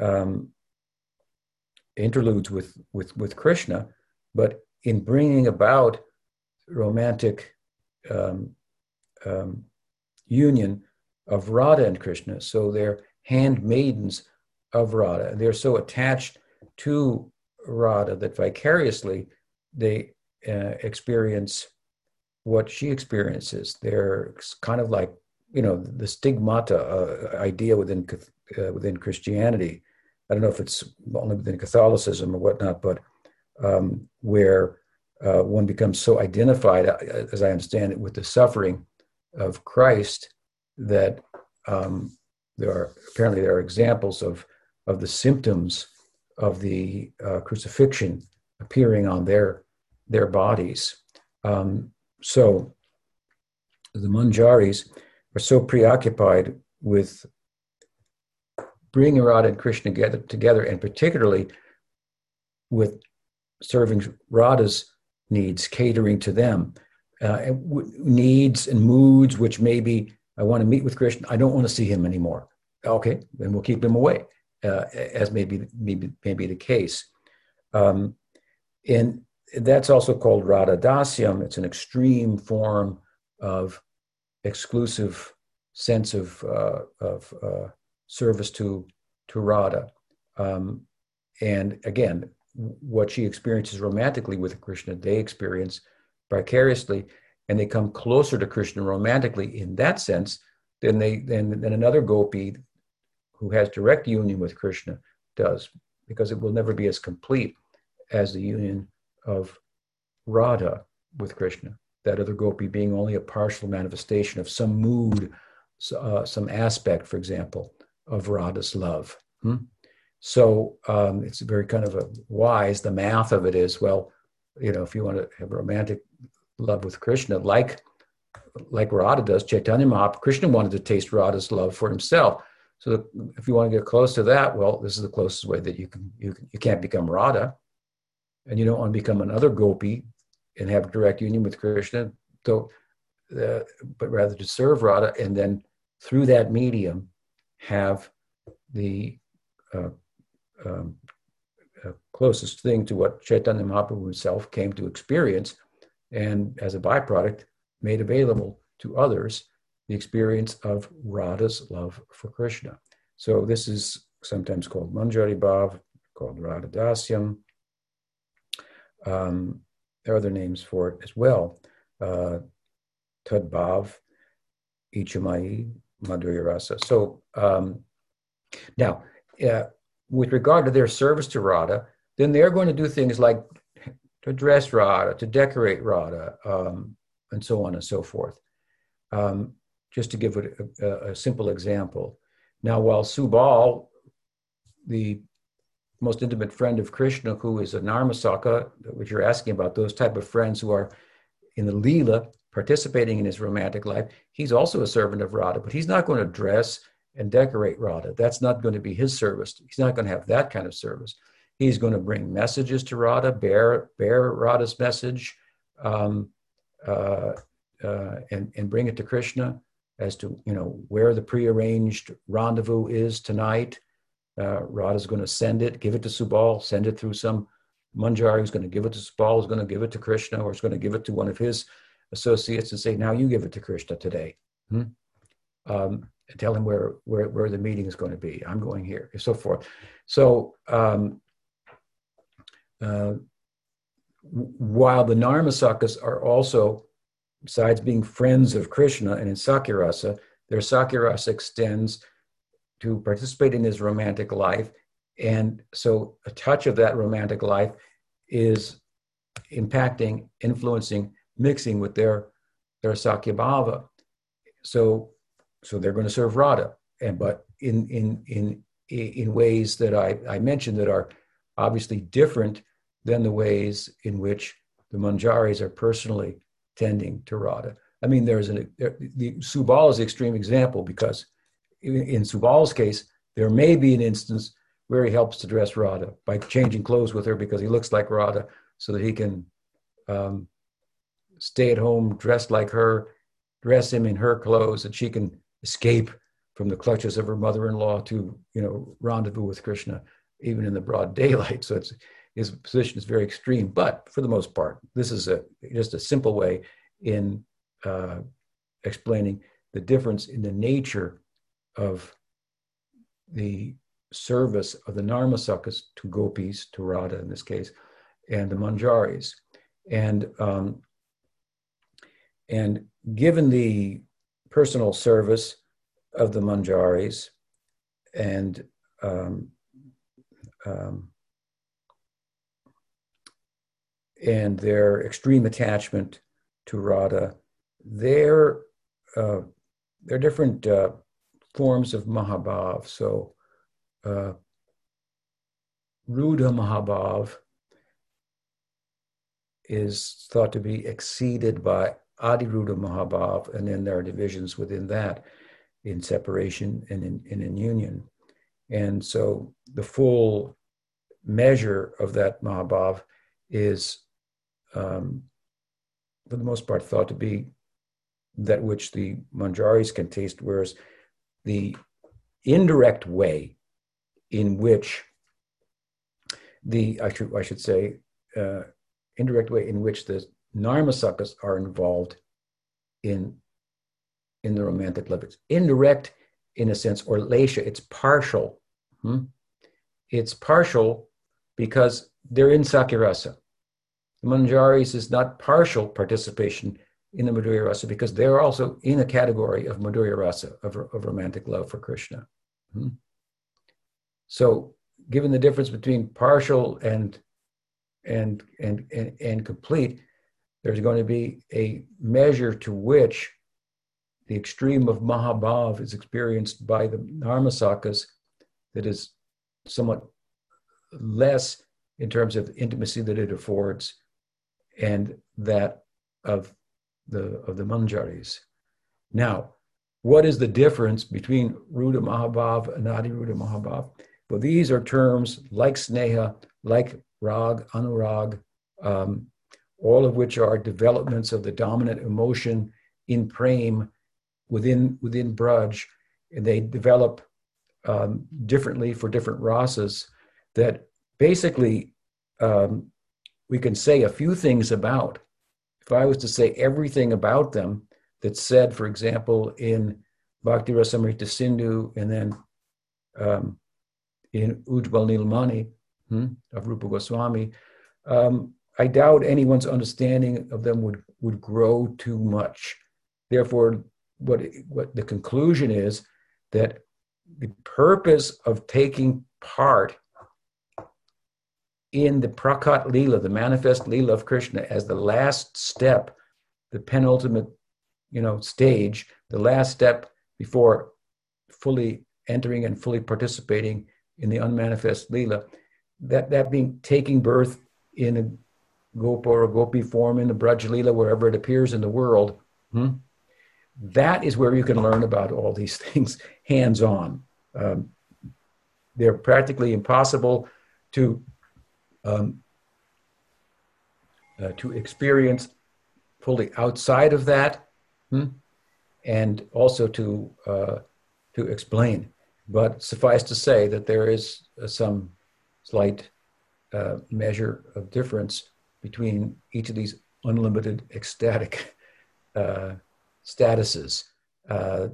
um, interludes with, with with Krishna, but in bringing about romantic um, um union of Radha and Krishna. So they're handmaidens of Radha. They're so attached to Radha that vicariously they uh, experience what she experiences. They're kind of like you know the stigmata uh, idea within uh, within Christianity. I don't know if it's only within Catholicism or whatnot, but um, where uh, one becomes so identified, uh, as I understand it, with the suffering of Christ that um, there are apparently there are examples of of the symptoms of the uh, crucifixion appearing on their their bodies. Um, so the Manjaris are so preoccupied with bringing Radha and Krishna together, together and particularly with serving Radha's needs, catering to them, uh, needs and moods which maybe I want to meet with Krishna, I don't want to see him anymore. Okay, then we'll keep him away, uh, as maybe maybe maybe the case. Um, and that's also called Radha Dasyam. It's an extreme form of exclusive sense of, uh, of uh, service to, to Radha. Um, and again, what she experiences romantically with Krishna, they experience vicariously, and they come closer to Krishna romantically in that sense than they than, than another gopi who has direct union with Krishna does, because it will never be as complete as the union of Radha with Krishna, that other gopi being only a partial manifestation of some mood, uh, some aspect, for example, of Radha's love. Hmm? So um, it's very kind of a wise. The math of it is well, you know, if you want to have romantic love with Krishna, like like Radha does, Chaitanya Mahaprabhu, Krishna wanted to taste Radha's love for himself. So if you want to get close to that, well, this is the closest way that you can you you can't become Radha and you don't want to become another gopi and have direct union with Krishna, so, uh, but rather to serve Radha and then through that medium have the uh, um, uh, closest thing to what Chaitanya Mahaprabhu himself came to experience and as a byproduct made available to others the experience of Radha's love for Krishna. So this is sometimes called Manjari Bhav, called Radha Dasyam, um, there are other names for it as well. Uh, Tadbhav, Ichamai, Madhurya Rasa. So um, now, uh, with regard to their service to Radha, then they're going to do things like to dress Radha, to decorate Radha, um, and so on and so forth. Um, just to give a, a, a, simple example. Now, while Subal, the most intimate friend of Krishna, who is a Narmasaka, which you're asking about, those type of friends who are in the Leela, participating in his romantic life, he's also a servant of Radha, but he's not going to dress and decorate Radha. That's not going to be his service. He's not going to have that kind of service. He's going to bring messages to Radha, bear, bear Radha's message, um, uh, uh, and, and bring it to Krishna as to, you know, where the prearranged rendezvous is tonight uh, Radha's going to send it, give it to Subal, send it through some Manjari who's going to give it to Subal, who's going to give it to Krishna, or is going to give it to one of his associates and say, now you give it to Krishna today. Hmm? Um, tell him where, where, where the meeting is going to be. I'm going here, and so forth. So um, uh, while the Narmasakas are also, besides being friends of Krishna and in Sakyarasa, their Sakyarasa extends to participate in his romantic life. And so a touch of that romantic life is impacting, influencing, mixing with their, their Sakyabhava. So, so they're going to serve Radha. And, but in, in, in, in ways that I, I mentioned that are obviously different than the ways in which the Manjaris are personally tending to Radha. I mean, there's an there, the Subal is the extreme example because in, in Subal's case, there may be an instance where he helps to dress Radha by changing clothes with her because he looks like Radha, so that he can um, stay at home dressed like her, dress him in her clothes, and she can escape from the clutches of her mother-in-law to you know rendezvous with Krishna, even in the broad *laughs* daylight. So it's his position is very extreme, but for the most part, this is a just a simple way in uh, explaining the difference in the nature of the service of the Narmasakas to gopis, to Radha in this case, and the Manjaris. And, um, and given the personal service of the Manjaris and um, um, and their extreme attachment to Radha, they're, uh, they're different uh, forms of Mahabhav. So, uh, Rudha Mahabhav is thought to be exceeded by Adhirudha Mahabhav, and then there are divisions within that in separation and in, in union. And so the full measure of that Mahabhav is um, for the most part, thought to be that which the Manjaris can taste, whereas the indirect way in which the, I should, I should say, uh, indirect way in which the Narmasakas are involved in, in the romantic love. It's indirect in a sense, or Lesha, it's partial. Hmm? It's partial because they're in Sakyarasa. The Manjaris is not partial participation in the Madhurya Rasa because they're also in a category of Madhurya Rasa, of, of romantic love for Krishna. Hmm? So, given the difference between partial and, and, and, and, and complete, there's going to be a measure to which the extreme of Mahabhav is experienced by the Narmasakas that is somewhat less in terms of intimacy that it affords and that of the of the manjaris. Now, what is the difference between Rudha Mahabhav and Adhi Rudha Mahabhav? Well, these are terms like Sneha, like Rag, Anurag, um, all of which are developments of the dominant emotion in Prem within within Braj, and they develop um, differently for different rasas that basically um, we can say a few things about. If I was to say everything about them that's said, for example, in Bhakti Rasamrita Sindhu and then um, in Ujjwal Nilmani hmm, of Rupa Goswami, um, I doubt anyone's understanding of them would, would grow too much. Therefore, what, what the conclusion is that the purpose of taking part in the Prakat Leela, the manifest Leela of Krishna, as the last step, the penultimate, you know, stage, the last step before fully entering and fully participating in the unmanifest Leela, that, that being taking birth in a Gopa or Gopi form in the Braj Leela, wherever it appears in the world, hmm? that is where you can learn about all these *laughs* things hands on. Um, they're practically impossible to um, uh, to experience fully outside of that, hmm? and also to uh, to explain. But suffice to say that there is uh, some slight uh, measure of difference between each of these unlimited ecstatic uh, statuses. Uh,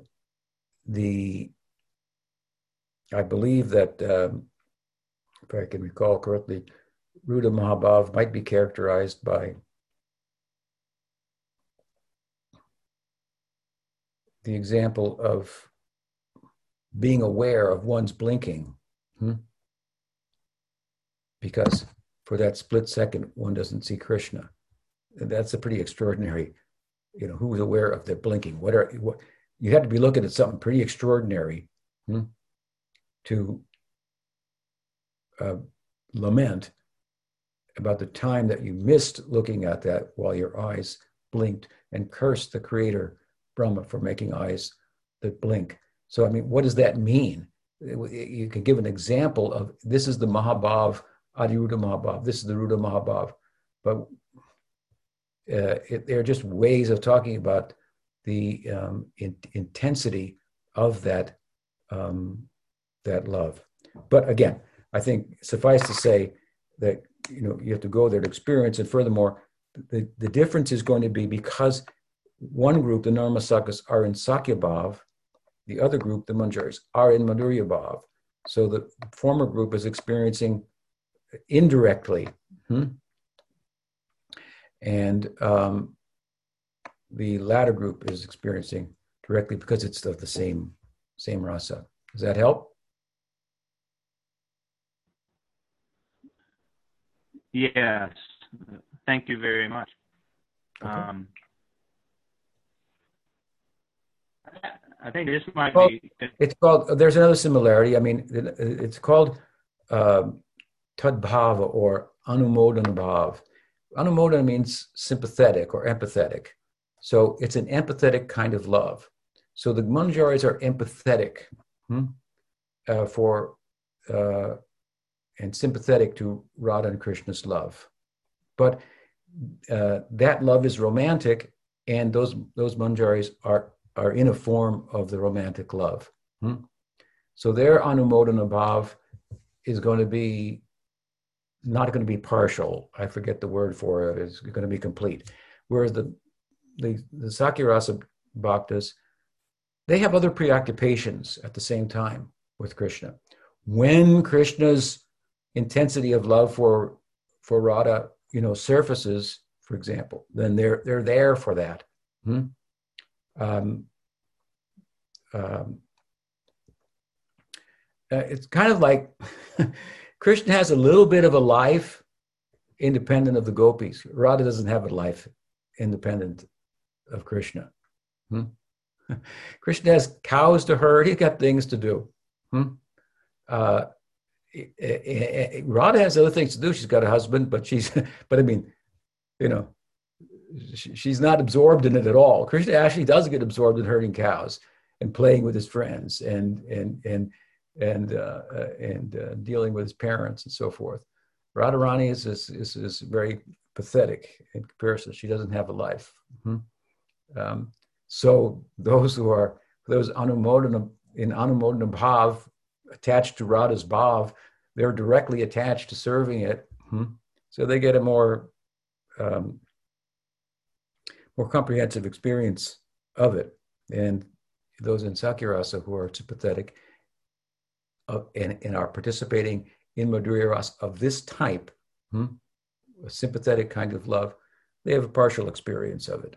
the I believe that, um, if I can recall correctly, Rudha Mahabhav might be characterized by the example of being aware of one's blinking. Hmm? Because for that split second, one doesn't see Krishna. And that's a pretty extraordinary, you know, who's aware of their blinking? What are, what, you had to be looking at something pretty extraordinary hmm, to uh, lament about the time that you missed looking at that while your eyes blinked and curse the creator Brahma for making eyes that blink. So, I mean, what does that mean? You can give an example of this is the Mahabhav, Adhirudha Mahabhav, this is the Rudha Mahabhav, but uh, it, they're just ways of talking about the um, in, intensity of that um, that love. But again, I think suffice to say that you know you have to go there to experience, and furthermore, the, the difference is going to be because one group, the Narmasakas, are in Sakyabhav, the other group, the Manjaris, are in Madhurya Bhav. So the former group is experiencing indirectly. Hmm? And um, the latter group is experiencing directly because it's of the same same rasa. Does that help? Yes. Thank you very much. Okay. Um, I think this might Well, be. It's called. There's another similarity. I mean, it's called um, tadbhava or anumodana bhav. Anumodana means sympathetic or empathetic. So it's an empathetic kind of love. So the manjaris are empathetic hmm, uh, for uh, and sympathetic to Radha and Krishna's love, but uh, that love is romantic, and those those manjaris are are in a form of the romantic love. Hmm? So their anumodana bhav is going to be not going to be partial. I forget the word for it. It's going to be complete. Whereas the the, the Sakyarasa bhaktas, they have other preoccupations at the same time with Krishna. When Krishna's intensity of love for for Radha, you know, surfaces, for example, then they're they're there for that. Hmm? Um, um, uh, it's kind of like *laughs* Krishna has a little bit of a life independent of the gopis. Radha doesn't have a life independent of Krishna. Hmm? *laughs* Krishna has cows to herd. He's got things to do. Hmm? Uh, Radha has other things to do. She's got a husband, but she's, *laughs* but I mean, you know, she's not absorbed in it at all. Krishna actually does get absorbed in herding cows and playing with his friends and and and and uh, uh, and uh, dealing with his parents and so forth. Radharani is, is is, is very pathetic in comparison. She doesn't have a life. Mm-hmm. Um, so those who are those anumodana in anumodana bhav attached to Radha's bhav, they're directly attached to serving it. Mm-hmm. So they get a more um, more comprehensive experience of it. And those in Sakyarasa who are sympathetic uh, and, and, are participating in Madhurya of this type, hmm, a sympathetic kind of love, they have a partial experience of it.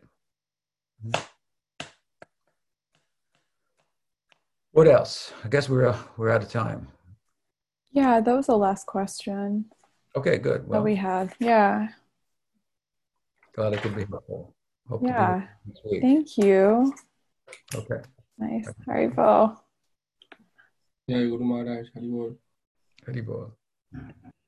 What else? I guess we're we're out of time. Yeah, that was the last question. Okay, good. Well, that we had. Yeah. Glad it could be helpful. Hope yeah. Thank you. Okay. Nice. All right, Haribol. Jai Guru Maharaj. Haribol. Haribol. Hmm.